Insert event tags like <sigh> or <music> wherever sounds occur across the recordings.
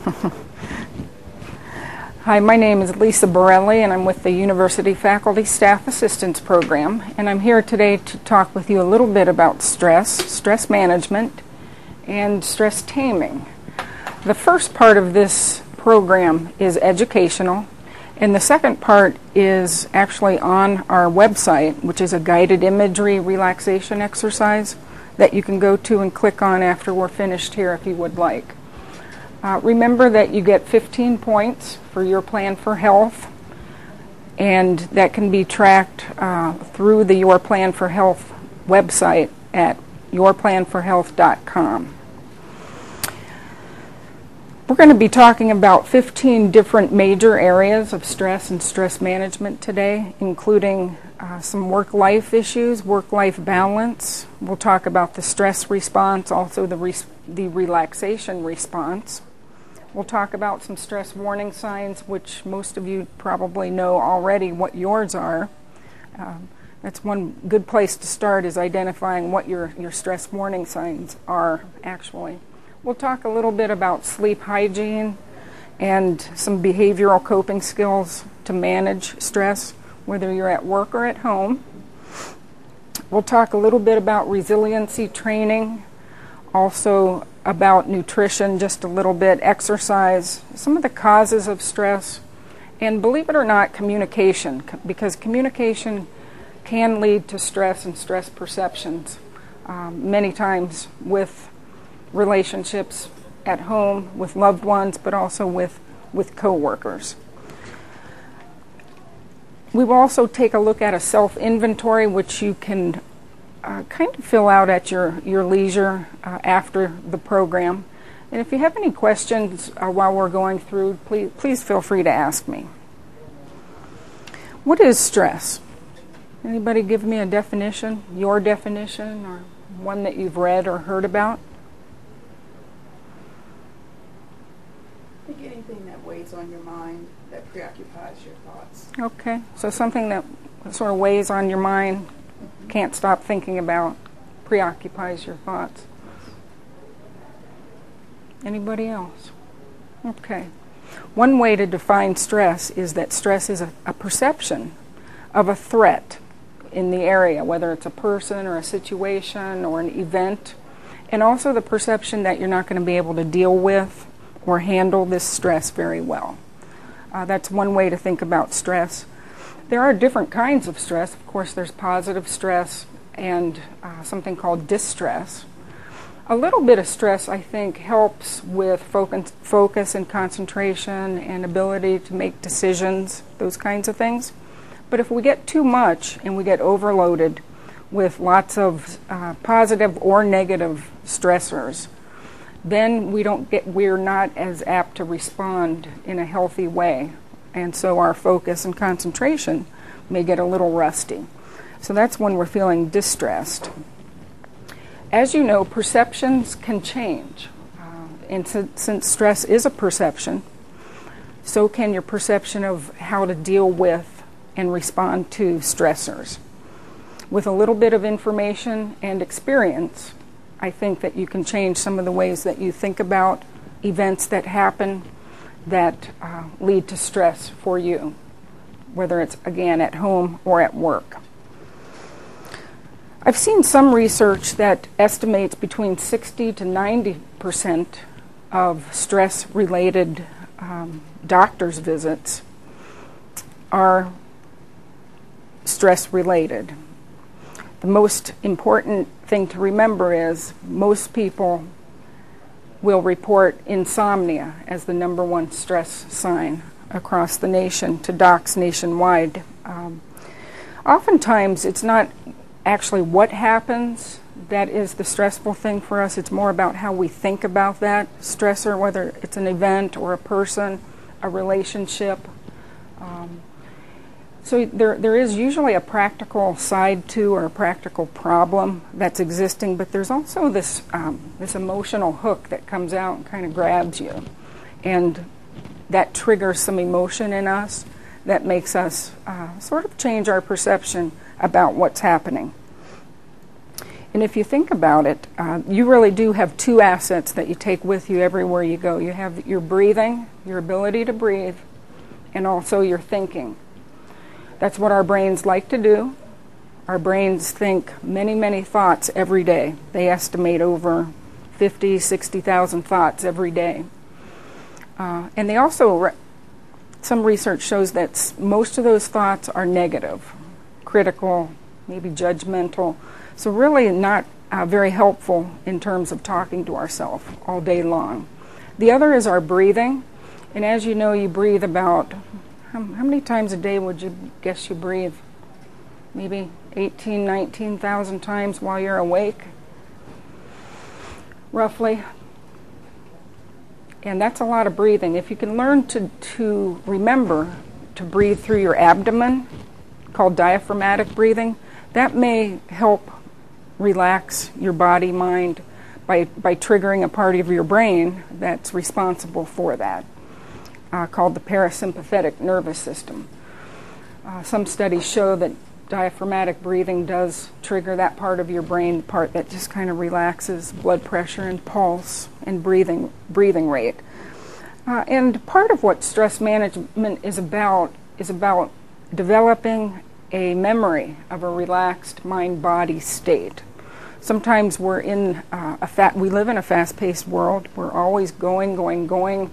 <laughs> Hi, my name is Lisa Borelli, and I'm with the University Faculty Staff Assistance Program. And I'm here today to talk with you a little bit about stress, stress management, and stress taming. The first part of this program is educational, and the second part is actually on our website, which is a guided imagery relaxation exercise that you can go to and click on after we're finished here if you would like. Uh, remember that you get 15 points for your plan for health, and that can be tracked uh, through the Your Plan for Health website at yourplanforhealth.com. We're going to be talking about 15 different major areas of stress and stress management today, including uh, some work life issues, work life balance. We'll talk about the stress response, also the, res- the relaxation response. We'll talk about some stress warning signs, which most of you probably know already what yours are. Um, that's one good place to start is identifying what your, your stress warning signs are actually. We'll talk a little bit about sleep hygiene and some behavioral coping skills to manage stress, whether you're at work or at home. We'll talk a little bit about resiliency training, also about nutrition just a little bit, exercise, some of the causes of stress, and believe it or not, communication, because communication can lead to stress and stress perceptions um, many times with relationships at home, with loved ones, but also with, with coworkers. We will also take a look at a self inventory, which you can uh, kind of fill out at your, your leisure uh, after the program. And if you have any questions uh, while we're going through, please, please feel free to ask me. What is stress? Anybody give me a definition, your definition, or one that you've read or heard about? I think anything that weighs on your mind, that preoccupies your thoughts. Okay, so something that sort of weighs on your mind, can't stop thinking about, preoccupies your thoughts. Anybody else? Okay. One way to define stress is that stress is a, a, perception of a threat in the area, whether it's a person or a situation or an event, and also the perception that you're not going to be able to deal with or handle this stress very well. Uh, that's one way to think about stress. There are different kinds of stress. Of course, there's positive stress and uh, something called distress. A little bit of stress, I think, helps with focus, and concentration and ability to make decisions, those kinds of things. But if we get too much and we get overloaded with lots of uh, positive or negative stressors, then we don't get we're not as apt to respond in a healthy way and so our focus and concentration may get a little rusty. So that's when we're feeling distressed. As you know, perceptions can change. Uh, and since stress is a perception, so can your perception of how to deal with and respond to stressors. With a little bit of information and experience, I think that you can change some of the ways that you think about events that happen that uh, lead to stress for you, whether it's again at home or at work. I've seen some research that estimates between 60 to 90 percent of stress related um, doctor's visits are stress related. The most important thing to remember is most people will report insomnia as the number one stress sign across the nation to docs nationwide. Um, oftentimes, it's not actually what happens that is the stressful thing for us. It's more about how we think about that stressor, whether it's an event or a person, a relationship. Um, so there, there is usually a practical side to or a practical problem that's existing, but there's also this um, this emotional hook that comes out and kind of grabs you, and that triggers some emotion in us that makes us uh, sort of change our perception about what's happening. And if you think about it, uh, you really do have two assets that you take with you everywhere you go. You have your breathing, your ability to breathe, and also your thinking. That's what our brains like to do. Our brains think many, many thoughts every day. They estimate over 50, 60,000 thoughts every day. Uh, and they also, re- some research shows that most of those thoughts are negative, critical, maybe judgmental. So, really, not uh, very helpful in terms of talking to ourselves all day long. The other is our breathing. And as you know, you breathe about how, many times a day would you guess you breathe? Maybe 18, 19,000 times while you're awake, roughly. And that's a lot of breathing. If you can learn to, to remember to breathe through your abdomen, called diaphragmatic breathing, that may help relax your body, mind by, by triggering a part of your brain that's responsible for that, uh, called the parasympathetic nervous system. Uh, some studies show that diaphragmatic breathing does trigger that part of your brain, the part that just kind of relaxes blood pressure and pulse and breathing breathing rate. Uh, and part of what stress management is about is about developing a memory of a relaxed mind-body state. Sometimes we're in uh, a fat. We live in a fast-paced world. We're always going, going, going,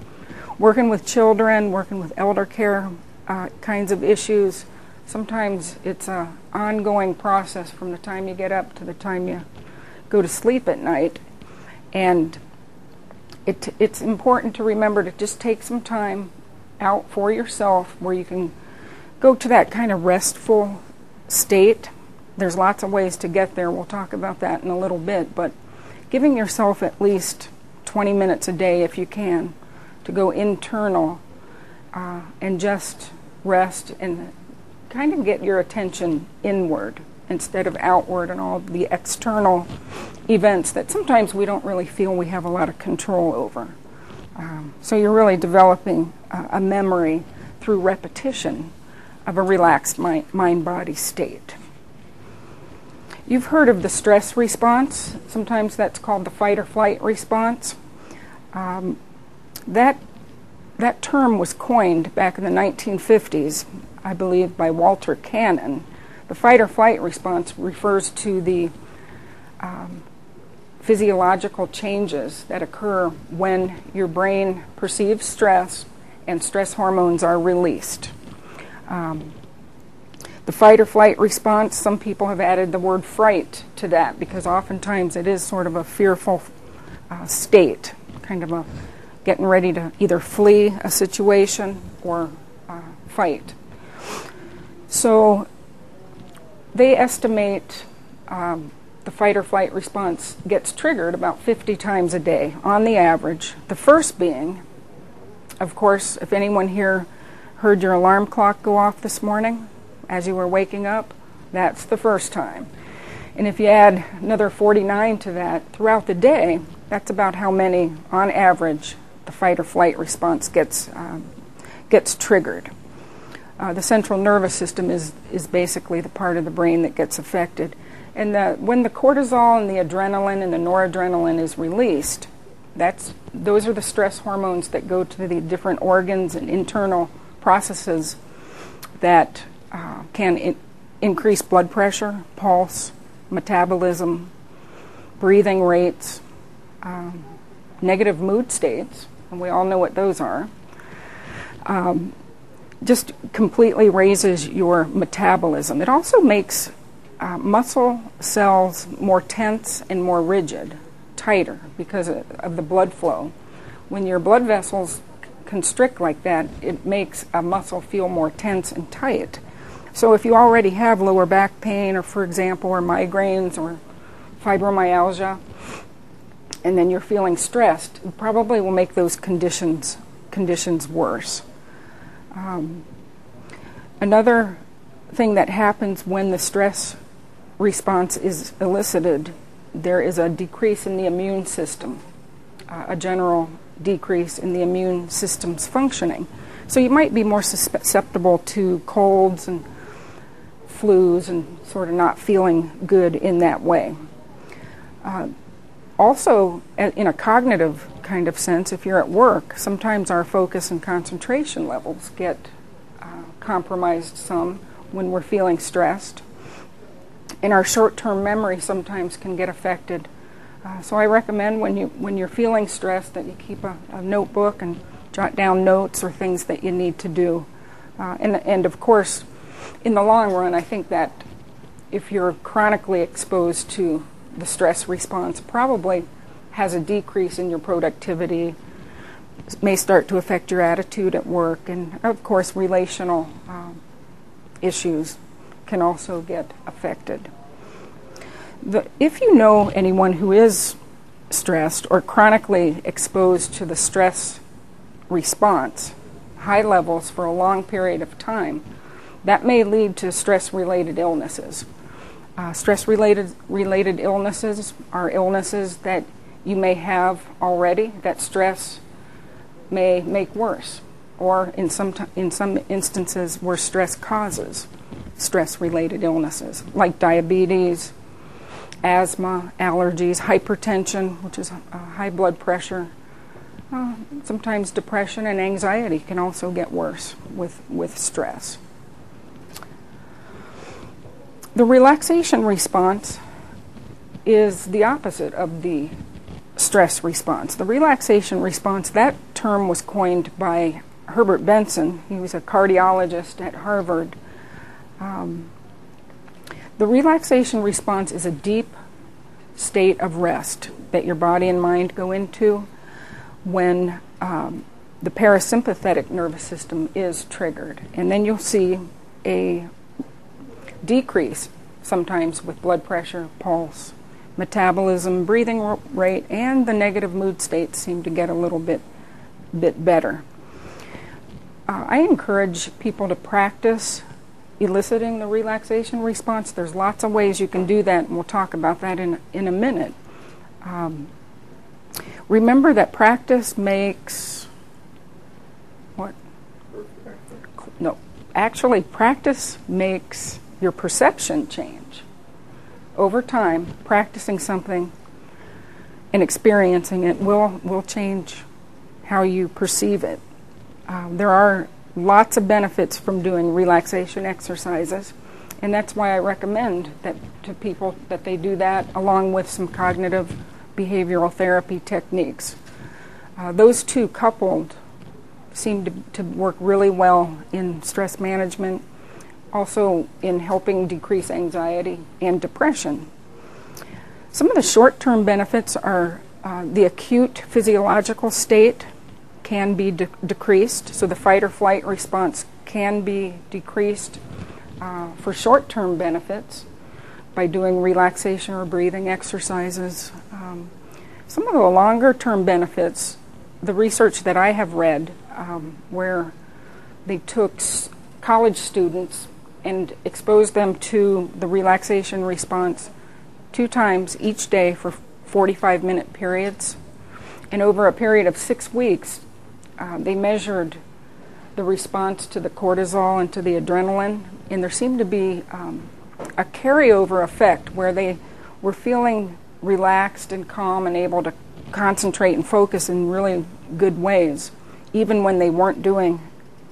working with children, working with elder care uh, kinds of issues sometimes it's an ongoing process from the time you get up to the time you go to sleep at night. And it, it's important to remember to just take some time out for yourself where you can go to that kind of restful state. There's lots of ways to get there. We'll talk about that in a little bit. But giving yourself at least 20 minutes a day, if you can, to go internal uh, and just rest and kind of get your attention inward instead of outward and all the external events that sometimes we don't really feel we have a lot of control over. Um, so you're really developing uh, a memory through repetition of a relaxed mind body state. You've heard of the stress response. Sometimes that's called the fight or flight response. Um, that, that term was coined back in the 1950s I believe, by Walter Cannon. The fight or flight response refers to the um, physiological changes that occur when your brain perceives stress and stress hormones are released. Um, the fight or flight response, some people have added the word fright to that because oftentimes it is sort of a fearful uh, state, kind of a getting ready to either flee a situation or uh, fight. So they estimate um, the fight or flight response gets triggered about 50 times a day on the average. The first being, of course, if anyone here heard your alarm clock go off this morning as you were waking up, that's the first time. And if you add another 49 to that throughout the day, that's about how many, on average, the fight or flight response gets, um, gets triggered. Uh, the central nervous system is, is basically the part of the brain that gets affected. And the, when the cortisol and the adrenaline and the noradrenaline is released, that's, those are the stress hormones that go to the different organs and internal processes that uh, can in, increase blood pressure, pulse, metabolism, breathing rates, um, negative mood states, and we all know what those are. Um, just completely raises your metabolism. It also makes uh, muscle cells more tense and more rigid, tighter because of the blood flow. When your blood vessels constrict like that, it makes a muscle feel more tense and tight. So if you already have lower back pain, or for example, or migraines or fibromyalgia, and then you're feeling stressed, probably will make those conditions conditions worse. Um, another thing that happens when the stress response is elicited, there is a decrease in the immune system, uh, a general decrease in the immune system's functioning. So you might be more susceptible to colds and flus and sort of not feeling good in that way. Uh, also, in a cognitive kind of sense, if you're at work, sometimes our focus and concentration levels get uh, compromised some when we're feeling stressed. And our short term memory sometimes can get affected. Uh, so I recommend when, you, when you're feeling stressed that you keep a, a notebook and jot down notes or things that you need to do. Uh, and, and of course, in the long run, I think that if you're chronically exposed to the stress response, probably has a decrease in your productivity, may start to affect your attitude at work, and of course, relational um, issues can also get affected. The, if you know anyone who is stressed or chronically exposed to the stress response, high levels for a long period of time, that may lead to stress related illnesses. Uh, stress related related illnesses are illnesses that you may have already that stress may make worse, or in some t- in some instances where stress causes stress related illnesses like diabetes, asthma, allergies, hypertension, which is uh, high blood pressure. Uh, sometimes depression and anxiety can also get worse with, with stress. The relaxation response is the opposite of the stress response. The relaxation response, that term was coined by Herbert Benson. He was a cardiologist at Harvard. Um, the relaxation response is a deep state of rest that your body and mind go into when um, the parasympathetic nervous system is triggered. And then you'll see a decrease sometimes with blood pressure, pulse, metabolism, breathing rate, and the negative mood states seem to get a little bit bit better. Uh, I encourage people to practice eliciting the relaxation response. There's lots of ways you can do that, and we'll talk about that in in a minute. Um, remember that practice makes what? No, actually, practice makes your perception change. Over time, practicing something and experiencing it will, will change how you perceive it. Uh, there are lots of benefits from doing relaxation exercises, and that's why I recommend that to people that they do that along with some cognitive behavioral therapy techniques. Uh, those two coupled seem to, to work really well in stress management also in helping decrease anxiety and depression. Some of the short term benefits are uh, the acute physiological state can be de- decreased, so the fight or flight response can be decreased uh, for short term benefits by doing relaxation or breathing exercises. Um, some of the longer term benefits, the research that I have read, um, where they took college students and expose them to the relaxation response two times each day for 45 minute periods. And over a period of six weeks, uh, they measured the response to the cortisol and to the adrenaline, and there seemed to be um, a carryover effect where they were feeling relaxed and calm and able to concentrate and focus in really good ways, even when they weren't doing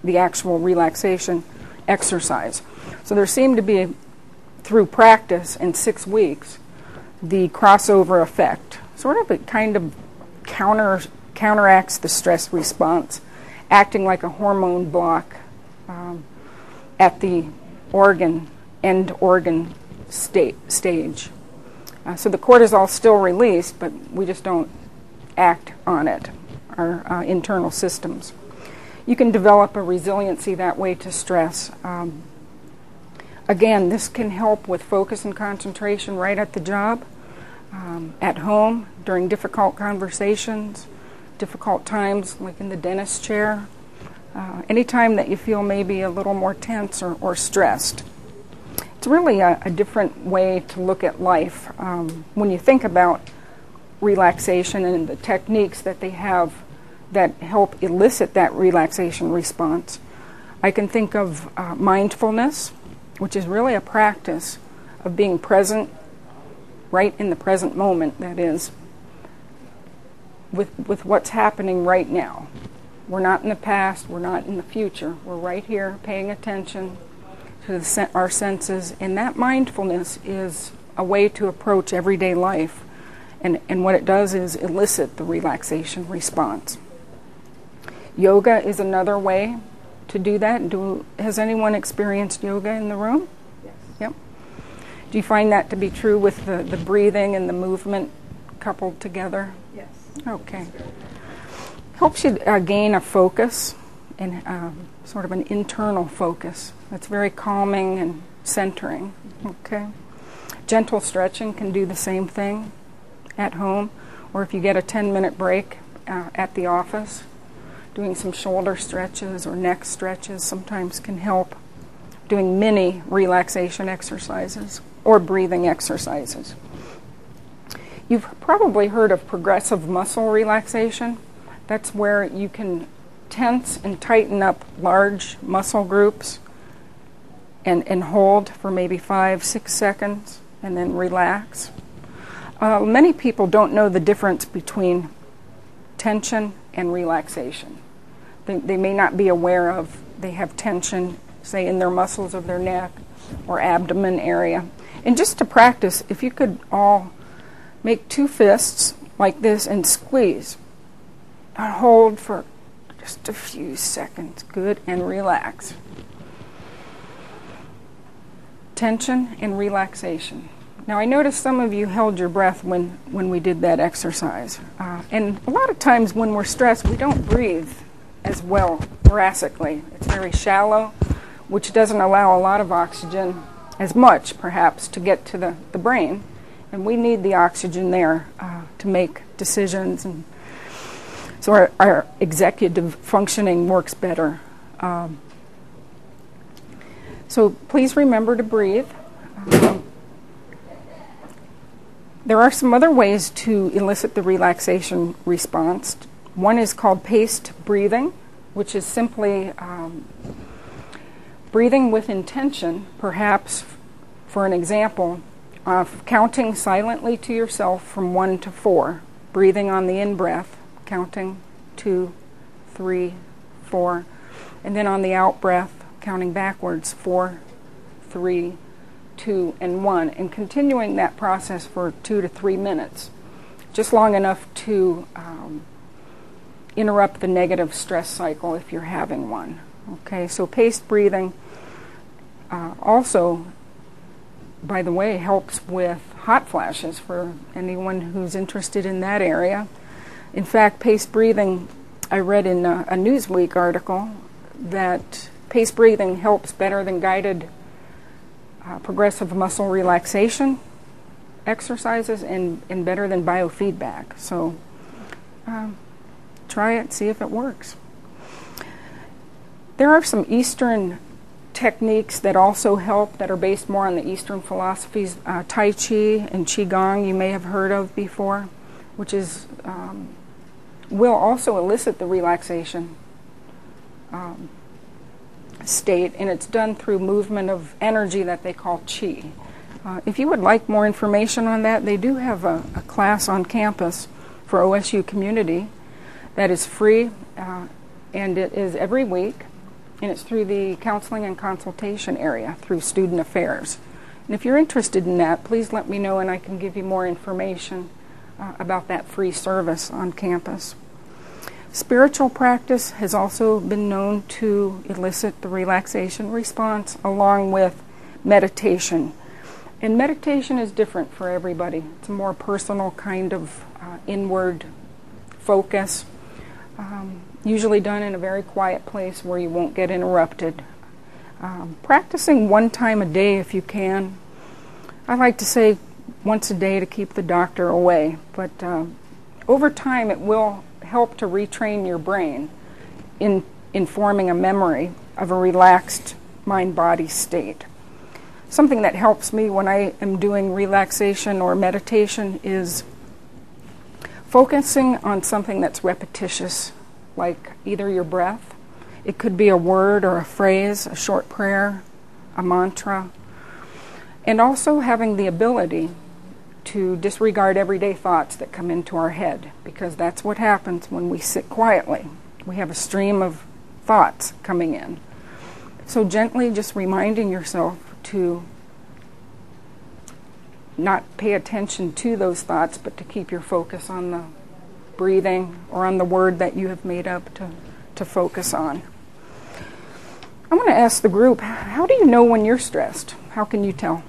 the actual relaxation exercise. So there seemed to be, through practice in six weeks, the crossover effect. Sort of it kind of counter, counteracts the stress response, acting like a hormone block um, at the organ, end organ state, stage. Uh, so the cortisol still released, but we just don't act on it, our uh, internal systems. You can develop a resiliency that way to stress. Um, Again, this can help with focus and concentration right at the job, um, at home, during difficult conversations, difficult times like in the dentist chair, uh, anytime that you feel maybe a little more tense or, or stressed. It's really a, a, different way to look at life um, when you think about relaxation and the techniques that they have that help elicit that relaxation response. I can think of uh, mindfulness which is really a practice of being present right in the present moment, that is, with, with what's happening right now. We're not in the past, we're not in the future. We're right here paying attention to the, our senses, and that mindfulness is a way to approach everyday life. And, and what it does is elicit the relaxation response. Yoga is another way to do that. Do, has anyone experienced yoga in the room? Yes. Yep. Do you find that to be true with the, the breathing and the movement coupled together? Yes. Okay. Helps you uh, gain a focus and um, sort of an internal focus. That's very calming and centering. Okay. Gentle stretching can do the same thing at home, or if you get a 10 minute break uh, at the office, doing some shoulder stretches or neck stretches sometimes can help. Doing many relaxation exercises or breathing exercises. You've probably heard of progressive muscle relaxation. That's where you can tense and tighten up large muscle groups and, and hold for maybe five, six seconds and then relax. Uh, many people don't know the difference between tension and relaxation they, they may not be aware of. They have tension, say, in their muscles of their neck or abdomen area. And just to practice, if you could all make two fists like this and squeeze and hold for just a few seconds. Good, and relax. Tension and relaxation. Now, I noticed some of you held your breath when, when we did that exercise. Uh, and a lot of times when we're stressed, we don't breathe as well thoracically. It's very shallow, which doesn't allow a lot of oxygen, as much perhaps, to get to the, the brain. And we need the oxygen there uh, to make decisions. And so our, our executive functioning works better. Um, so please remember to breathe. Um, there are some other ways to elicit the relaxation response. One is called paced breathing, which is simply um, breathing with intention, perhaps for an example, of counting silently to yourself from one to four, breathing on the in breath, counting two, three, four, and then on the out breath, counting backwards four, three, two, and one, and continuing that process for two to three minutes, just long enough to um, interrupt the negative stress cycle if you're having one. Okay, so paced breathing uh, also, by the way, helps with hot flashes for anyone who's interested in that area. In fact, paced breathing, I read in a, a Newsweek article that paced breathing helps better than guided uh, progressive muscle relaxation exercises and, and better than biofeedback. So, um, Try it, see if it works. There are some Eastern techniques that also help that are based more on the Eastern philosophies. Uh, tai Chi and Qigong, you may have heard of before, which is um, will also elicit the relaxation um, state, and it's done through movement of energy that they call Qi. Uh, if you would like more information on that, they do have a, a class on campus for OSU community that is free, uh, and it is every week, and it's through the counseling and consultation area through Student Affairs. And if you're interested in that, please let me know, and I can give you more information uh, about that free service on campus. Spiritual practice has also been known to elicit the relaxation response along with meditation. And meditation is different for everybody. It's a more personal kind of uh, inward focus um, usually done in a very quiet place where you won't get interrupted. Um, practicing one time a day if you can. I like to say once a day to keep the doctor away, but uh, over time it will help to retrain your brain in, in forming a memory of a relaxed mind body state. Something that helps me when I am doing relaxation or meditation is focusing on something that's repetitious, like either your breath, it could be a word or a phrase, a short prayer, a mantra, and also having the ability to disregard everyday thoughts that come into our head because that's what happens when we sit quietly. We have a stream of thoughts coming in. So, gently just reminding yourself to not pay attention to those thoughts, but to keep your focus on the breathing or on the word that you have made up to, to focus on. I want to ask the group how do you know when you're stressed? How can you tell?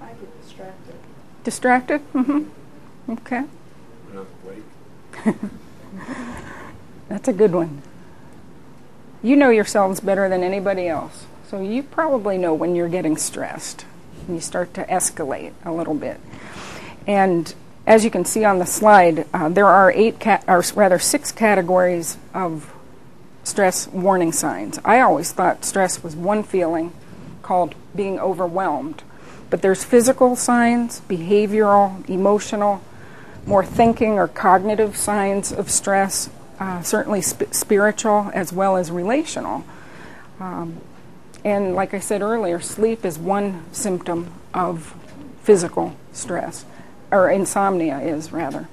I get distracted. Distracted? Mm hmm. Okay. When I'm awake. <laughs> That's a good one. You know yourselves better than anybody else. So you probably know when you're getting stressed. And you start to escalate a little bit. And as you can see on the slide, uh, there are eight, ca- or rather six categories of stress warning signs. I always thought stress was one feeling called being overwhelmed. But there's physical signs, behavioral, emotional, more thinking or cognitive signs of stress, uh, certainly sp- spiritual as well as relational. Um, and like I said earlier, sleep is one symptom of physical stress, or insomnia is rather.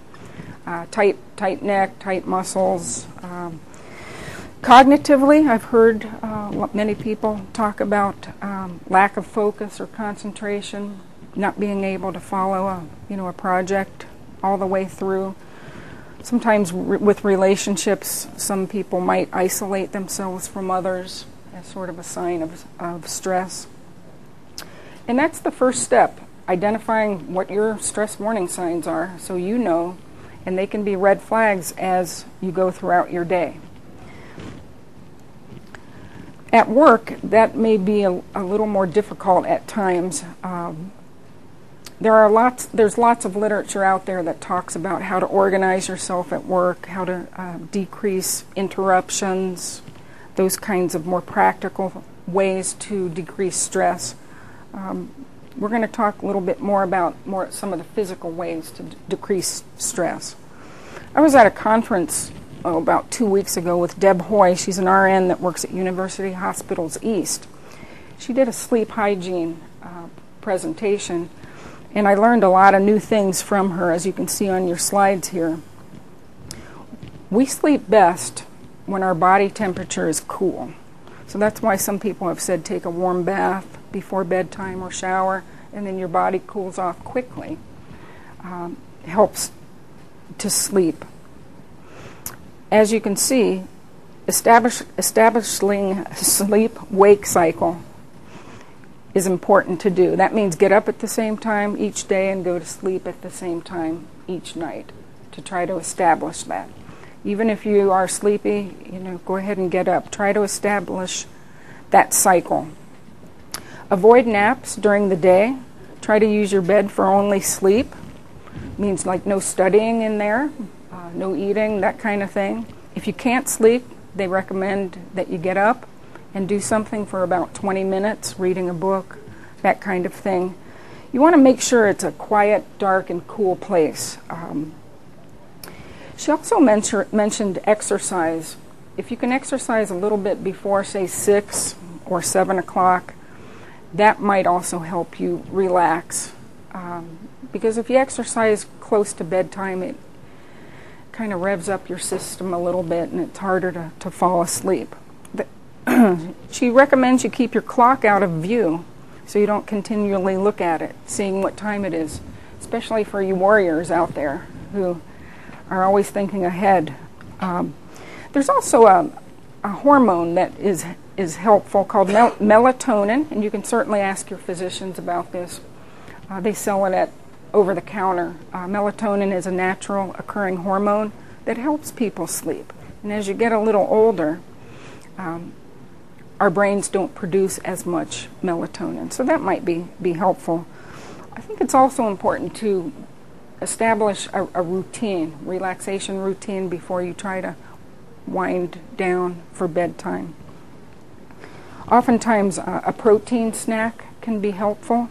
Uh, tight, tight neck, tight muscles. Um, cognitively, I've heard uh, many people talk about um, lack of focus or concentration, not being able to follow a you know a project all the way through. Sometimes re- with relationships, some people might isolate themselves from others as sort of a sign of, of stress. And that's the first step identifying what your stress warning signs are so you know, and they can be red flags as you go throughout your day. At work, that may be a, a little more difficult at times. Um, there are lots there's lots of literature out there that talks about how to organize yourself at work how to uh, decrease interruptions those kinds of more practical ways to decrease stress. Um, we're going to talk a little bit more about more some of the physical ways to d- decrease stress. I was at a conference oh, about two weeks ago with deb hoy. She's an rn that works at university hospitals east. She did a sleep hygiene uh, presentation and I learned a lot of new things from her, as you can see on your slides here. We sleep best when our body temperature is cool. So that's why some people have said take a warm bath before bedtime or shower, and then your body cools off quickly. Um, helps to sleep. As you can see, establish, establishing sleep wake cycle is important to do. That means get up at the same time each day and go to sleep at the same time each night to try to establish that. Even if you are sleepy, you know, go ahead and get up. Try to establish that cycle. Avoid naps during the day. Try to use your bed for only sleep. Means like no studying in there, uh, no eating, that kind of thing. If you can't sleep, they recommend that you get up and do something for about 20 minutes, reading a book, that kind of thing. You want to make sure it's a quiet, dark, and cool place. Um, she also mention, mentioned exercise. If you can exercise a little bit before, say, 6 or 7 o'clock, that might also help you relax. Um, because if you exercise close to bedtime, it kind of revs up your system a little bit and it's harder to, to fall asleep. <clears throat> she recommends you keep your clock out of view so you don't continually look at it, seeing what time it is, especially for you warriors out there who are always thinking ahead. Um, there's also a, a, hormone that is, is helpful called mel- melatonin, and you can certainly ask your physicians about this. Uh, they sell it at over the counter. Uh, melatonin is a natural occurring hormone that helps people sleep. And as you get a little older, um, our brains don't produce as much melatonin. So that might be, be helpful. I think it's also important to establish a, a routine, relaxation routine, before you try to wind down for bedtime. Oftentimes, uh, a protein snack can be helpful.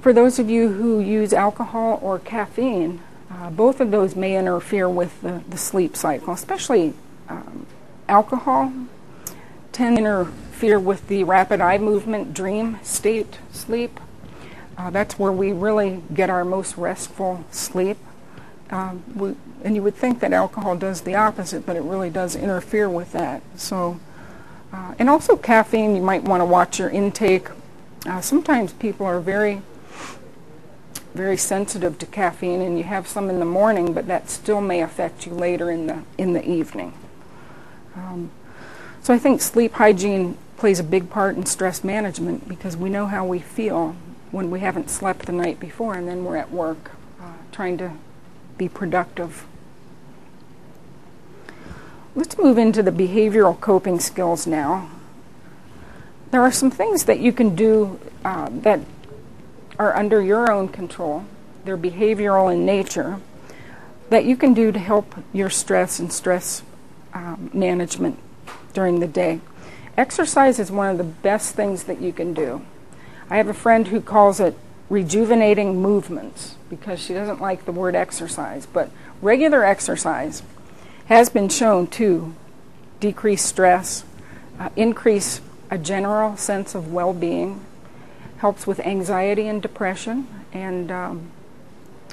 For those of you who use alcohol or caffeine, uh, both of those may interfere with the, the sleep cycle, especially um, alcohol tend to interfere with the rapid eye movement dream state sleep. Uh, that's where we really get our most restful sleep. Um, we, and you would think that alcohol does the opposite, but it really does interfere with that. So, uh, and also caffeine, you might want to watch your intake. Uh, sometimes people are very, very sensitive to caffeine, and you have some in the morning, but that still may affect you later in the in the evening. Um, so I think sleep hygiene plays a big part in stress management because we know how we feel when we haven't slept the night before, and then we're at work uh, trying to be productive. Let's move into the behavioral coping skills now. There are some things that you can do uh, that are under your own control, they're behavioral in nature, that you can do to help your stress and stress um, management during the day. Exercise is one of the best things that you can do. I have a friend who calls it rejuvenating movements because she doesn't like the word exercise, but regular exercise has been shown to decrease stress, uh, increase a general sense of well being, helps with anxiety and depression, and um,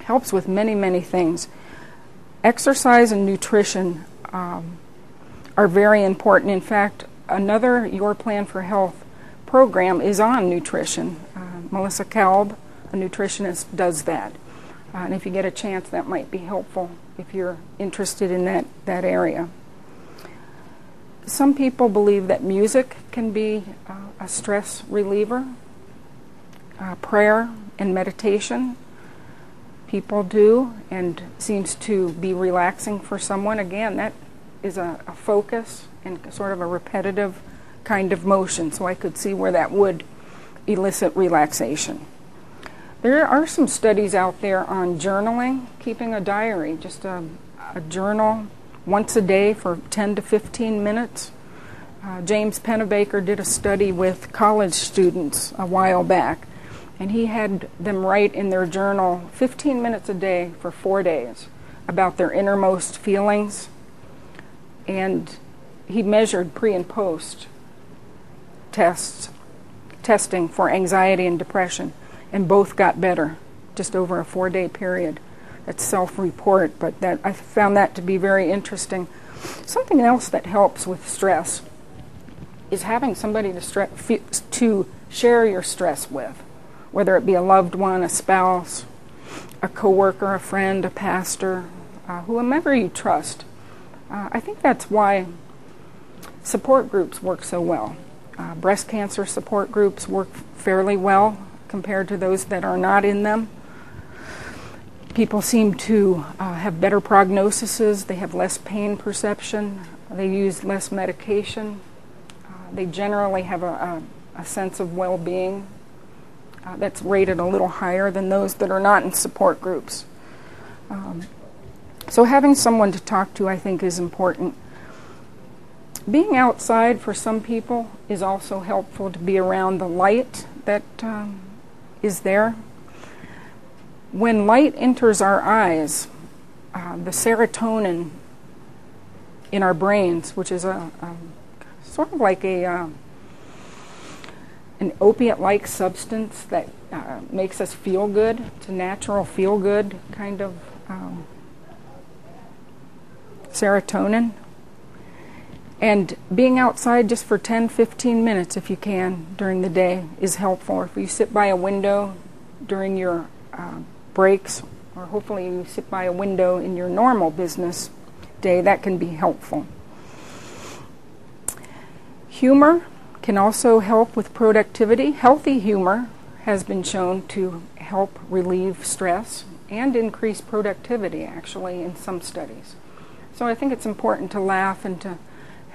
helps with many, many things. Exercise and nutrition um, are very important. In fact, another Your Plan for Health program is on nutrition. Uh, Melissa Kalb, a nutritionist, does that. Uh, and if you get a chance, that might be helpful if you're interested in that, that area. Some people believe that music can be uh, a stress reliever, uh, prayer and meditation. People do, and seems to be relaxing for someone. Again, that is a, a focus and sort of a repetitive kind of motion, so I could see where that would elicit relaxation. There are some studies out there on journaling, keeping a diary, just a, a journal once a day for 10 to 15 minutes. Uh, James Pennebaker did a study with college students a while back, and he had them write in their journal 15 minutes a day for four days about their innermost feelings. And he measured pre and post tests, testing for anxiety and depression and both got better just over a four day period. That's self report, but that I found that to be very interesting. Something else that helps with stress is having somebody to, stre- to share your stress with, whether it be a loved one, a spouse, a coworker, a friend, a pastor, uh, whomever you trust. Uh, I think that's why support groups work so well. Uh, breast cancer support groups work fairly well compared to those that are not in them. People seem to uh, have better prognoses, they have less pain perception, they use less medication, uh, they generally have a, a, a sense of well being uh, that's rated a little higher than those that are not in support groups. Um, so, having someone to talk to, I think, is important. Being outside for some people is also helpful to be around the light that um, is there. When light enters our eyes, uh, the serotonin in our brains, which is a, a sort of like a uh, an opiate-like substance that uh, makes us feel good. It's a natural feel-good kind of um, serotonin. And being outside just for 10, 15 minutes, if you can, during the day is helpful. If you sit by a window during your uh, breaks, or hopefully you sit by a window in your normal business day, that can be helpful. Humor can also help with productivity. Healthy humor has been shown to help relieve stress and increase productivity, actually, in some studies. So I think it's important to laugh and to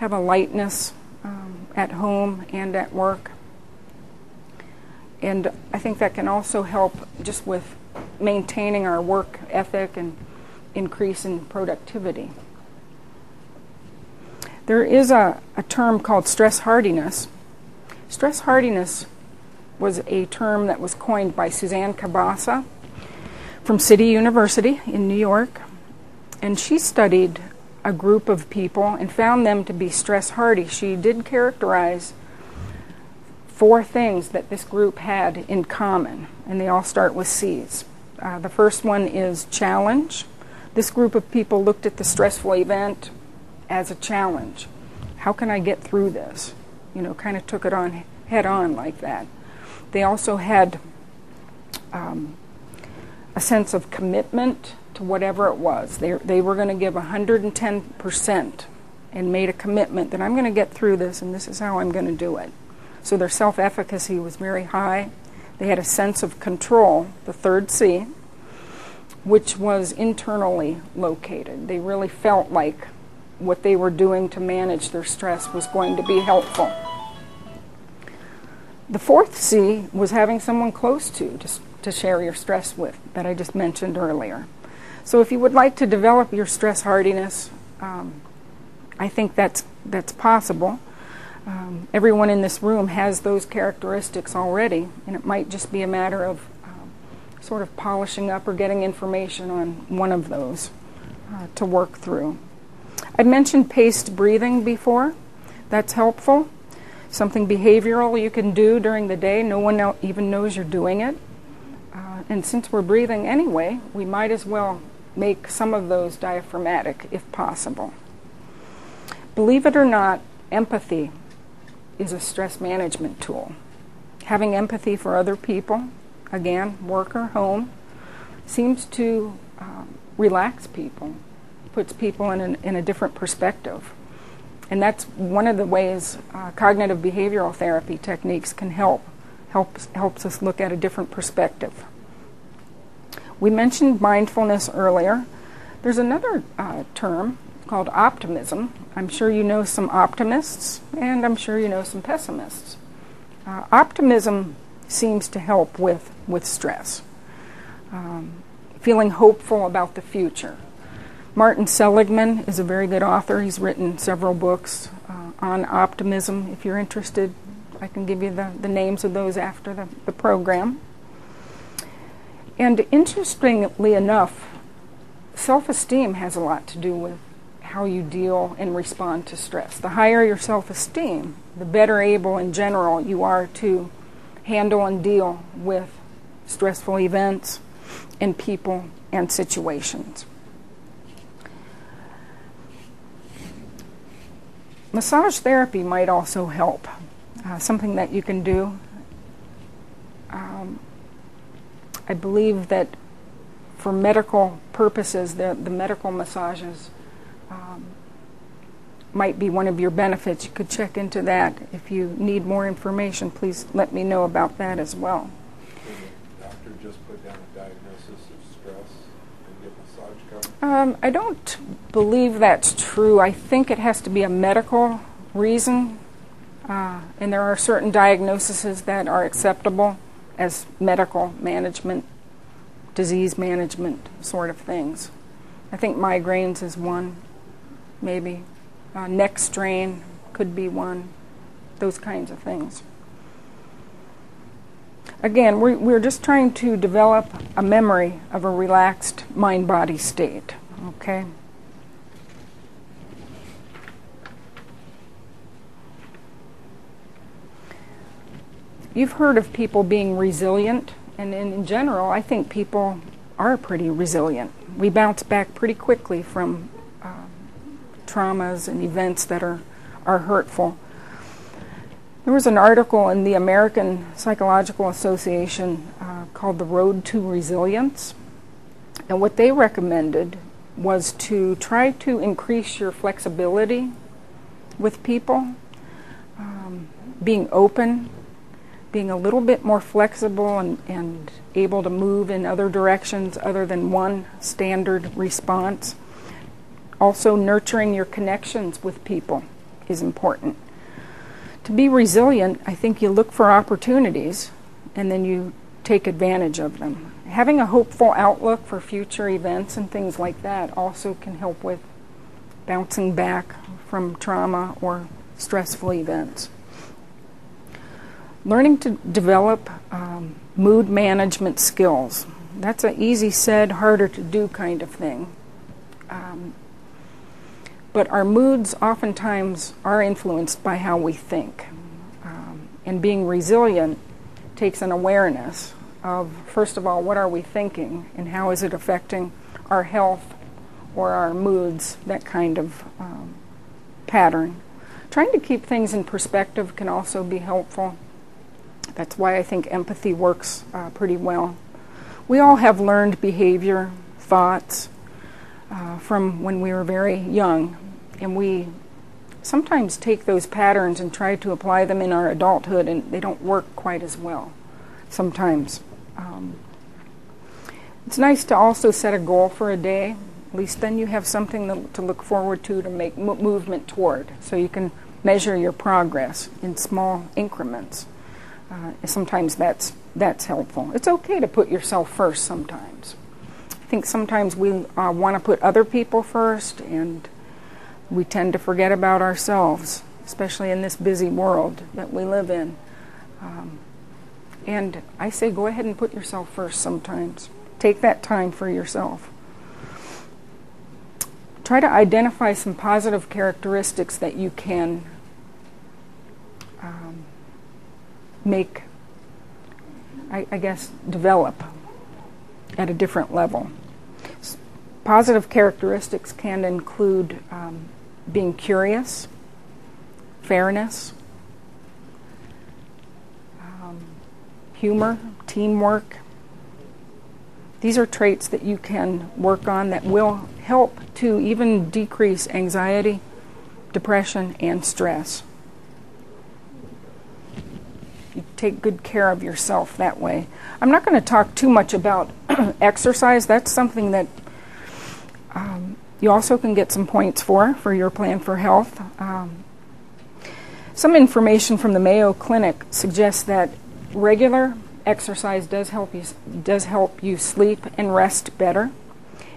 have a lightness um, at home and at work. And I think that can also help just with maintaining our work ethic and increase in productivity. There is a, a term called stress hardiness. Stress hardiness was a term that was coined by Suzanne Kobasa from City University in New York. And she studied a group of people and found them to be stress hardy. She did characterize four things that this group had in common. and they all start with C's. Uh, the first one is challenge. This group of people looked at the stressful event as a challenge. How can I get through this? You know, kind of took it on head on like that. They also had um, a sense of commitment to whatever it was. They, they were going to give 110% and made a commitment that I'm going to get through this and this is how I'm going to do it. So their self efficacy was very high. They had a sense of control, the third C, which was internally located. They really felt like what they were doing to manage their stress was going to be helpful. The fourth C was having someone close to, to to share your stress with that I just mentioned earlier. So if you would like to develop your stress hardiness, um, I think that's that's possible. Um, everyone in this room has those characteristics already, and it might just be a matter of um, sort of polishing up or getting information on one of those uh, to work through. I mentioned paced breathing before. That's helpful. Something behavioral you can do during the day. No one even knows you're doing it. Uh, and since we're breathing anyway, we might as well make some of those diaphragmatic if possible. Believe it or not, empathy is a stress management tool. Having empathy for other people, again, work or home, seems to um, relax people, puts people in, an, in a different perspective. And that's one of the ways uh, cognitive behavioral therapy techniques can help helps, helps us look at a different perspective. We mentioned mindfulness earlier. There's another uh, term called optimism. I'm sure you know some optimists, and I'm sure you know some pessimists. Uh, optimism seems to help with, with stress, um, feeling hopeful about the future. Martin Seligman is a very good author. He's written several books uh, on optimism. If you're interested, I can give you the, the names of those after the, the program. And interestingly enough, self esteem has a lot to do with how you deal and respond to stress. The higher your self esteem, the better able in general you are to handle and deal with stressful events and people and situations. Massage therapy might also help uh, something that you can do. Um, I believe that for medical purposes, the, the medical massages um, might be one of your benefits. You could check into that. If you need more information, please let me know about that as well. doctor just put down a diagnosis of stress and get massage covered? Um, I don't believe that's true. I think it has to be a medical reason uh, and there are certain diagnoses that are acceptable as medical management, disease management sort of things. I think migraines is one, maybe. Uh, neck strain could be one, those kinds of things. Again, we're, we're just trying to develop a memory of a relaxed mind body state, okay? You've heard of people being resilient, and in general, I think people are pretty resilient. We bounce back pretty quickly from uh, traumas and events that are, are hurtful. There was an article in the American Psychological Association uh, called The Road to Resilience. And what they recommended was to try to increase your flexibility with people, um, being open being a little bit more flexible and, and able to move in other directions other than one standard response. Also, nurturing your connections with people is important. To be resilient, I think you look for opportunities and then you take advantage of them. Having a hopeful outlook for future events and things like that also can help with bouncing back from trauma or stressful events learning to develop um, mood management skills. That's an easy said, harder to do kind of thing. Um, but our moods oftentimes are influenced by how we think. Um, and being resilient takes an awareness of, first of all, what are we thinking and how is it affecting our health or our moods, that kind of um, pattern. Trying to keep things in perspective can also be helpful. That's why I think empathy works uh, pretty well. We all have learned behavior, thoughts uh, from when we were very young, and we sometimes take those patterns and try to apply them in our adulthood, and they don't work quite as well sometimes. Um, it's nice to also set a goal for a day. At least then you have something to look forward to to make movement toward. So you can measure your progress in small increments. Uh, sometimes that's that's helpful. It's okay to put yourself first sometimes. I think sometimes we uh, want to put other people first, and we tend to forget about ourselves, especially in this busy world that we live in. Um, and I say go ahead and put yourself first sometimes. Take that time for yourself. Try to identify some positive characteristics that you can um, make, I, I guess, develop at a different level. Positive characteristics can include um, being curious, fairness, um, humor, teamwork. These are traits that you can work on that will help to even decrease anxiety, depression, and stress. You take good care of yourself that way. I'm not going to talk too much about <clears throat> exercise. That's something that um, you also can get some points for for your plan for health. Um, some information from the Mayo Clinic suggests that regular exercise does help you does help you sleep and rest better.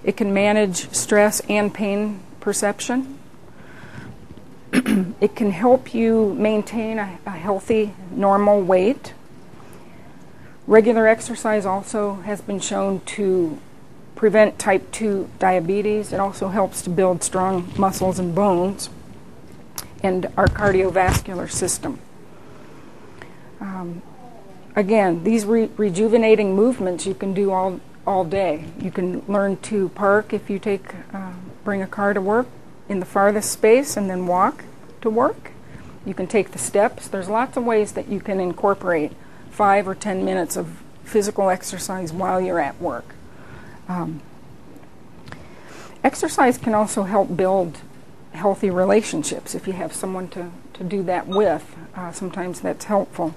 It can manage stress and pain perception. <clears throat> it can help you maintain a, a healthy, normal weight. Regular exercise also has been shown to prevent type 2 diabetes. It also helps to build strong muscles and bones and our cardiovascular system. Um, again, these re- rejuvenating movements you can do all, all day. You can learn to park if you take uh, bring a car to work in the farthest space and then walk to work. You can take the steps. There's lots of ways that you can incorporate five or ten minutes of physical exercise while you're at work. Um, exercise can also help build healthy relationships if you have someone to, to do that with. Uh, sometimes that's helpful.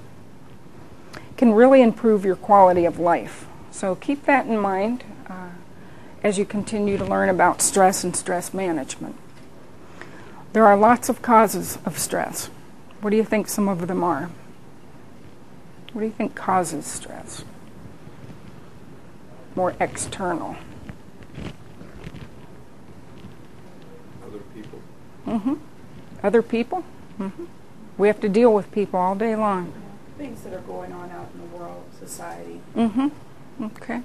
Can really improve your quality of life. So keep that in mind uh, as you continue to learn about stress and stress management. There are lots of causes of stress. What do you think some of them are? What do you think causes stress? more external. Other people. Mm-hmm. Other people. Mm-hmm. We have to deal with people all day long. Things that are going on out in the world, society. Mm-hmm. Okay.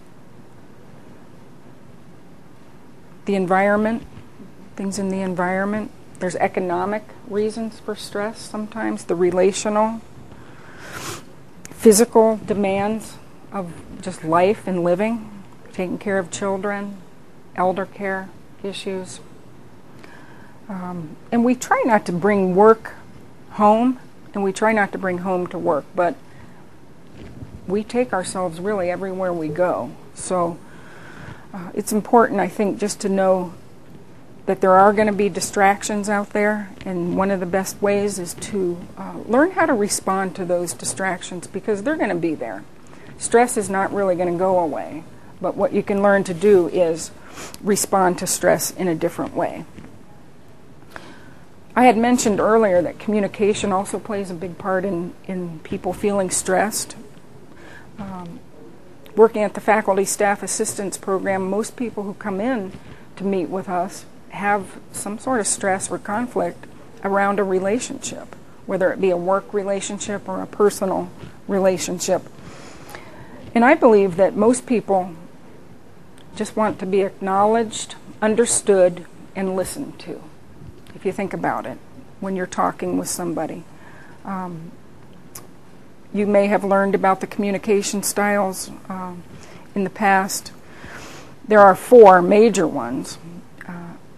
The environment, things in the environment. There's economic reasons for stress sometimes, the relational, physical demands of just life and living taking care of children, elder care issues. Um, and we try not to bring work home, and we try not to bring home to work, but we take ourselves really everywhere we go. So uh, it's important, I think, just to know that there are going to be distractions out there, and one of the best ways is to uh, learn how to respond to those distractions because they're going to be there. Stress is not really going to go away. But what you can learn to do is respond to stress in a different way. I had mentioned earlier that communication also plays a big part in, in people feeling stressed. Um, working at the faculty staff assistance program, most people who come in to meet with us have some sort of stress or conflict around a relationship, whether it be a work relationship or a personal relationship. And I believe that most people just want to be acknowledged, understood, and listened to, if you think about it, when you're talking with somebody. Um, you may have learned about the communication styles um, in the past. There are four major ones uh,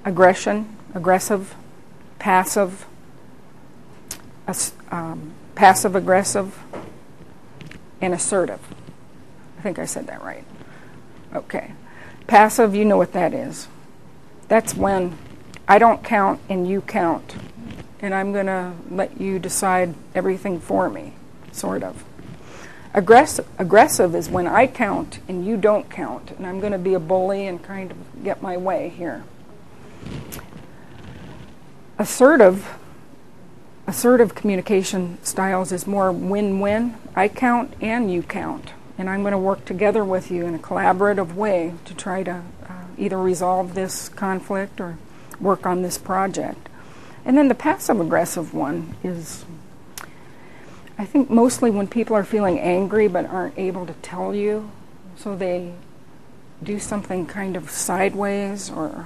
aggression, aggressive, passive, um, passive aggressive, and assertive. I think I said that right. Okay. Passive, you know what that is. That's when I don't count and you count, and I'm going to let you decide everything for me, sort of. Aggressive, aggressive is when I count and you don't count, and I'm going to be a bully and kind of get my way here. Assertive, assertive communication styles is more win-win. I count and you count, and I'm going to work together with you in a collaborative way to try to uh, either resolve this conflict or work on this project. And then the passive aggressive one is I think mostly when people are feeling angry but aren't able to tell you, so they do something kind of sideways or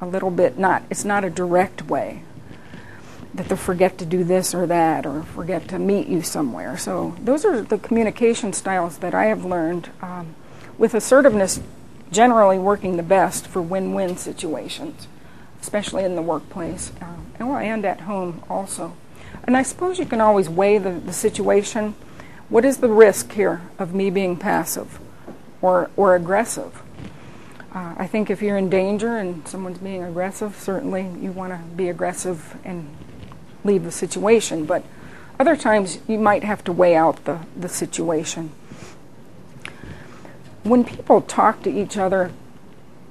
a little bit not, it's not a direct way. That they forget to do this or that or forget to meet you somewhere. So those are the communication styles that I have learned. Um, with assertiveness generally working the best for win win situations, especially in the workplace uh, and at home also. And I suppose you can always weigh the, the situation. What is the risk here of me being passive or, or aggressive? Uh, I think if you're in danger and someone's being aggressive, certainly you want to be aggressive and leave the situation. But other times you might have to weigh out the, the situation. When people talk to each other,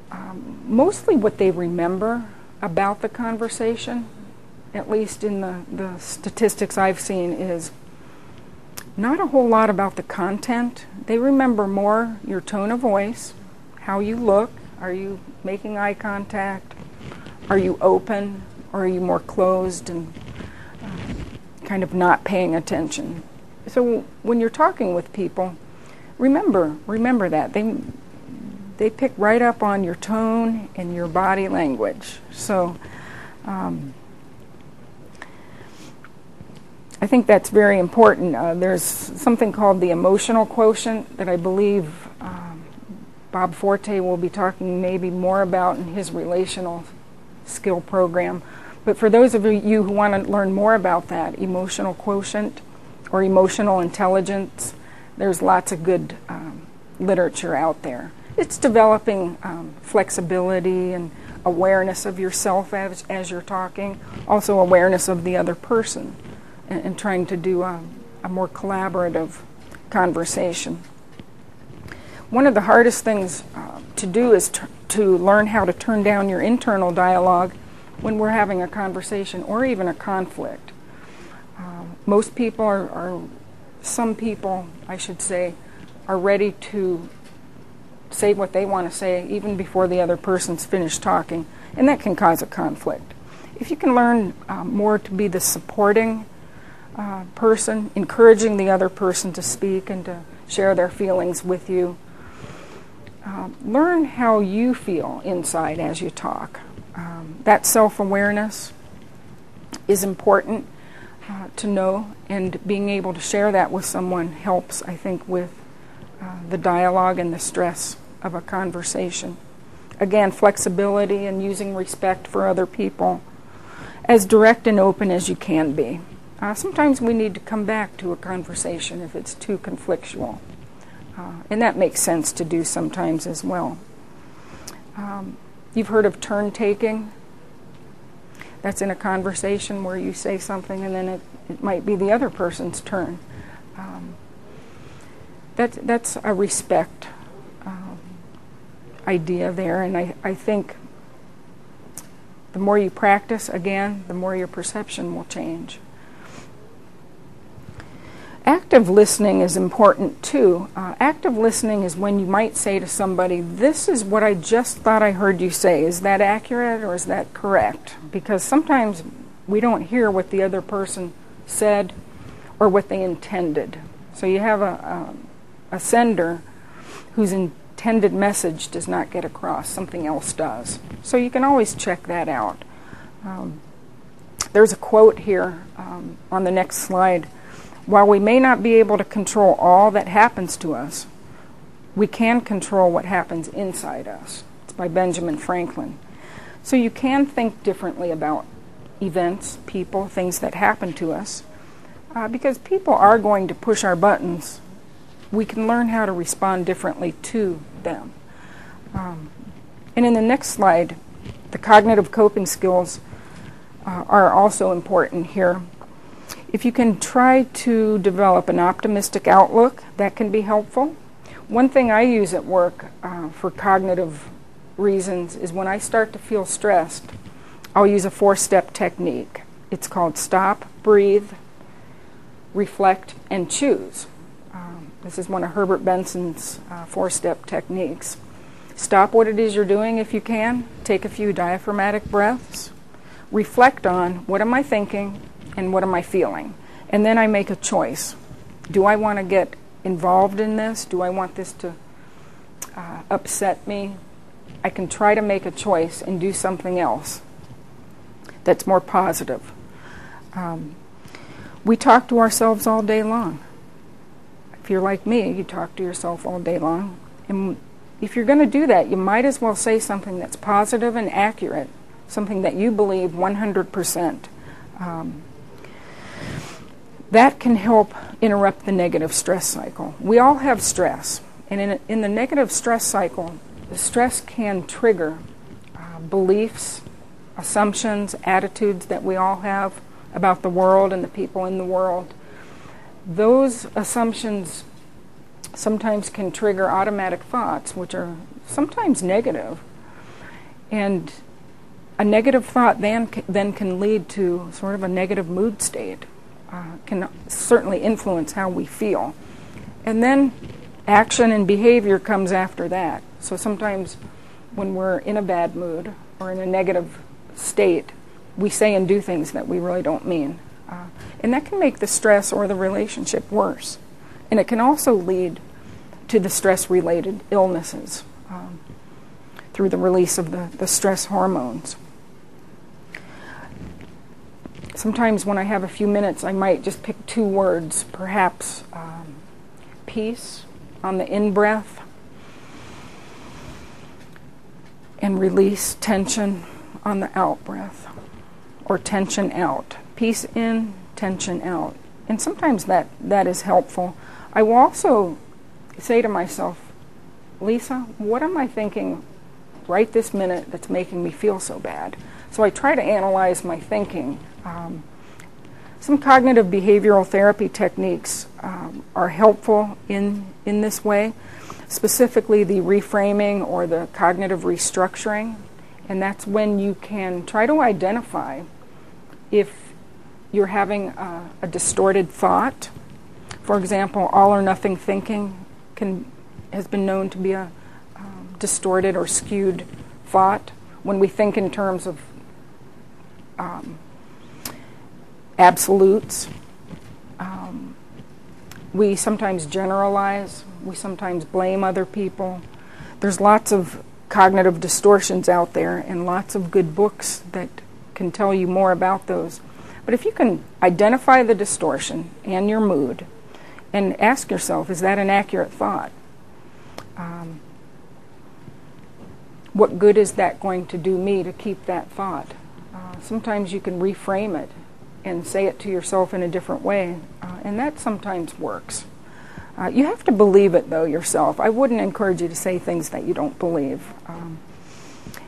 um, mostly what they remember about the conversation at least in the, the statistics I've seen, is not a whole lot about the content. They remember more your tone of voice, how you look, are you making eye contact, are you open, or are you more closed and uh, kind of not paying attention. So when you're talking with people, remember remember that they they pick right up on your tone and your body language. So. Um, I think that's very important. Uh, there's something called the emotional quotient that I believe um, Bob Forte will be talking maybe more about in his relational skill program. But for those of you who want to learn more about that emotional quotient or emotional intelligence, there's lots of good um, literature out there. It's developing um, flexibility and awareness of yourself as, as you're talking, also awareness of the other person and, and trying to do a, a more collaborative conversation. One of the hardest things uh, to do is t- to learn how to turn down your internal dialogue when we're having a conversation or even a conflict. Uh, most people are, are, some people, I should say, are ready to say what they want to say even before the other person's finished talking, and that can cause a conflict. If you can learn uh, more to be the supporting uh, person, encouraging the other person to speak and to share their feelings with you. Uh, learn how you feel inside as you talk. Um, that self awareness is important uh, to know, and being able to share that with someone helps, I think, with uh, the dialogue and the stress of a conversation. Again, flexibility and using respect for other people as direct and open as you can be. Uh, sometimes we need to come back to a conversation if it's too conflictual. Uh, and that makes sense to do sometimes as well. Um, you've heard of turn taking. That's in a conversation where you say something and then it, it might be the other person's turn. Um, that, that's a respect um, idea there, and I, I think the more you practice, again, the more your perception will change. Active listening is important too. Uh, active listening is when you might say to somebody, This is what I just thought I heard you say. Is that accurate or is that correct? Because sometimes we don't hear what the other person said or what they intended. So you have a, a, a sender whose intended message does not get across, something else does. So you can always check that out. Um, there's a quote here um, on the next slide While we may not be able to control all that happens to us, we can control what happens inside us. It's by Benjamin Franklin. So you can think differently about events, people, things that happen to us, uh, because people are going to push our buttons. We can learn how to respond differently to them. Um, and in the next slide, the cognitive coping skills uh, are also important here. If you can try to develop an optimistic outlook, that can be helpful. One thing I use at work uh, for cognitive reasons is when I start to feel stressed, I'll use a four step technique. It's called stop, breathe, reflect, and choose. Um, this is one of Herbert Benson's uh, four step techniques. Stop what it is you're doing if you can. Take a few diaphragmatic breaths. Reflect on what am I thinking and what am I feeling. And then I make a choice. Do I want to get involved in this? Do I want this to uh, upset me? I can try to make a choice and do something else that's more positive. Um, we talk to ourselves all day long. If you're like me, you talk to yourself all day long. And if you're going to do that, you might as well say something that's positive and accurate, something that you believe 100%. Um, that can help interrupt the negative stress cycle. We all have stress, and in, in the negative stress cycle, the stress can trigger uh, beliefs, assumptions, attitudes that we all have about the world and the people in the world. Those assumptions sometimes can trigger automatic thoughts, which are sometimes negative. And a negative thought then, then can lead to sort of a negative mood state, uh, can certainly influence how we feel. And then action and behavior comes after that. So sometimes when we're in a bad mood or in a negative state, we say and do things that we really don't mean. Uh, and that can make the stress or the relationship worse. And it can also lead to the stress related illnesses um, through the release of the, the stress hormones. Sometimes, when I have a few minutes, I might just pick two words, perhaps um, peace on the in breath and release tension on the out breath or tension out. Peace in, tension out. And sometimes that, that is helpful. I will also say to myself, Lisa, what am I thinking right this minute that's making me feel so bad? So I try to analyze my thinking. Um, some cognitive behavioral therapy techniques um, are helpful in, in this way, specifically the reframing or the cognitive restructuring. And that's when you can try to identify if you're having a, a distorted thought. For example, all or nothing thinking can has been known to be a um, distorted or skewed thought when we think in terms of um, absolutes. Um, we sometimes generalize. We sometimes blame other people. There's lots of cognitive distortions out there and lots of good books that can tell you more about those. But if you can identify the distortion and your mood and ask yourself, is that an accurate thought? Um, what good is that going to do me to keep that thought? Uh, sometimes you can reframe it and say it to yourself in a different way, uh, and that sometimes works. Uh, you have to believe it, though, yourself. I wouldn't encourage you to say things that you don't believe. Um,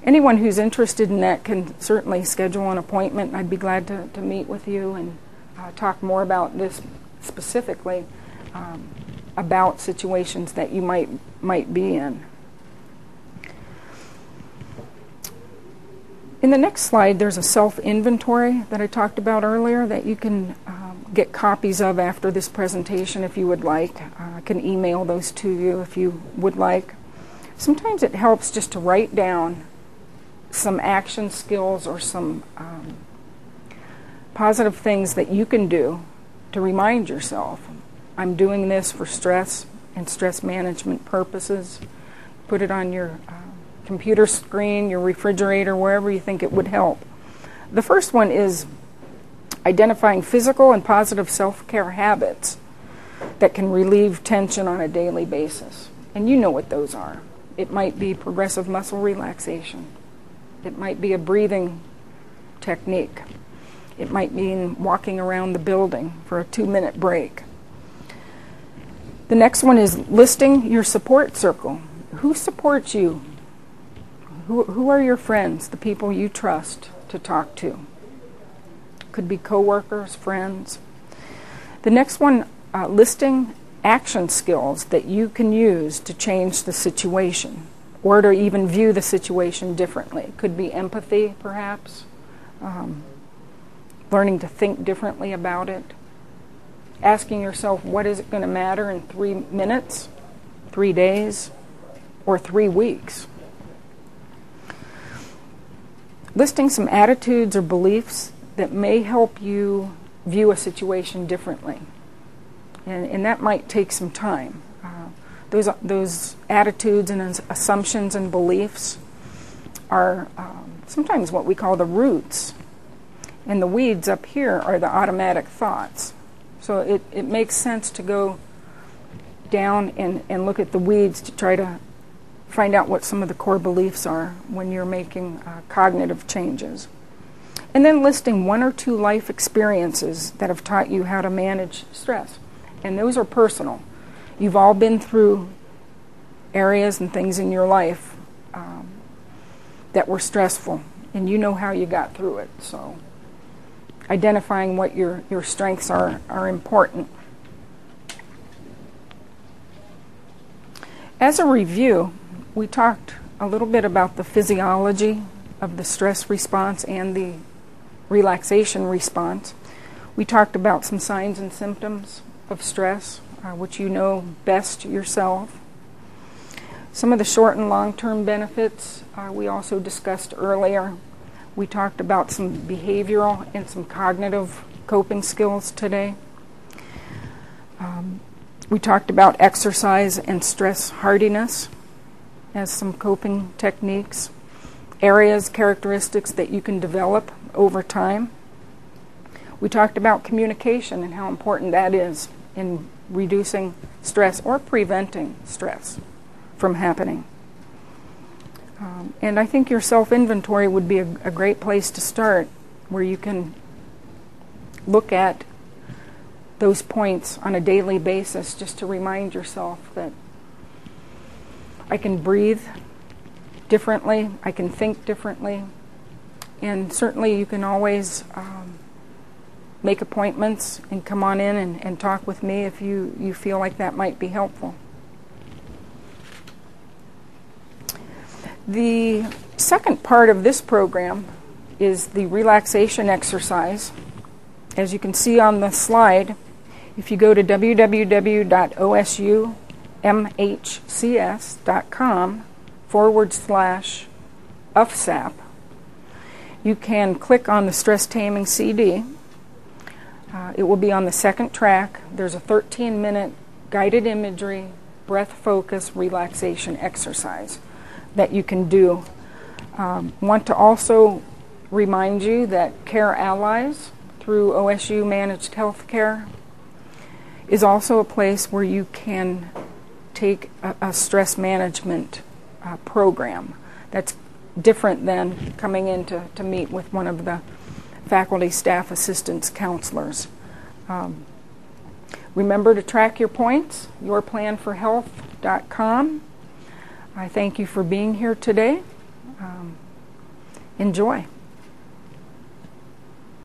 anyone who's interested in that can certainly schedule an appointment. I'd be glad to, to meet with you and uh, talk more about this specifically um, about situations that you might might be in. In the next slide, there's a self inventory that I talked about earlier that you can um, get copies of after this presentation if you would like. Uh, I can email those to you if you would like. Sometimes it helps just to write down some action skills or some um, positive things that you can do to remind yourself I'm doing this for stress and stress management purposes. Put it on your uh, computer screen, your refrigerator, wherever you think it would help. The first one is identifying physical and positive self care habits that can relieve tension on a daily basis. And you know what those are. It might be progressive muscle relaxation, it might be a breathing technique, it might mean walking around the building for a two minute break. The next one is listing your support circle. Who supports you? Who, are your friends, the people you trust to talk to? Could be coworkers, friends. The next one, uh, listing action skills that you can use to change the situation or to even view the situation differently. Could be empathy, perhaps, um, learning to think differently about it, asking yourself, what is it going to matter in three minutes, three days, or three weeks? Listing some attitudes or beliefs that may help you view a situation differently. And, and that might take some time. Uh, those, those attitudes and assumptions and beliefs are um, sometimes what we call the roots. And the weeds up here are the automatic thoughts. So it, it makes sense to go down and, and look at the weeds to try to find out what some of the core beliefs are when you're making uh, cognitive changes. And then listing one or two life experiences that have taught you how to manage stress. And those are personal. You've all been through areas and things in your life um, that were stressful, and you know how you got through it. So identifying what your, your strengths are, are important. As a review, we talked a little bit about the physiology of the stress response and the relaxation response. We talked about some signs and symptoms of stress, uh, which you know best yourself. Some of the short and long term benefits uh, we also discussed earlier. We talked about some behavioral and some cognitive coping skills today. Um, we talked about exercise and stress hardiness as some coping techniques, areas, characteristics that you can develop over time. We talked about communication and how important that is in reducing stress or preventing stress from happening. Um, and I think your self inventory would be a, a great place to start where you can look at those points on a daily basis just to remind yourself that I can breathe differently, I can think differently, and certainly you can always um, make appointments and come on in and, and talk with me if you, you feel like that might be helpful. The second part of this program is the relaxation exercise. As you can see on the slide, if you go to www.osumhcs.com forward slash UFSAP, you can click on the stress taming CD. Uh, it will be on the second track. There's a 13 minute guided imagery, breath focus relaxation exercise that you can do. Um, want to also remind you that Care Allies through OSU Managed Healthcare is also a place where you can take a, a stress management uh, program that's different than coming in to, to meet with one of the faculty, staff, assistants, counselors. Um, remember to track your points, yourplanforhealth.com. I thank you for being here today. Um, enjoy.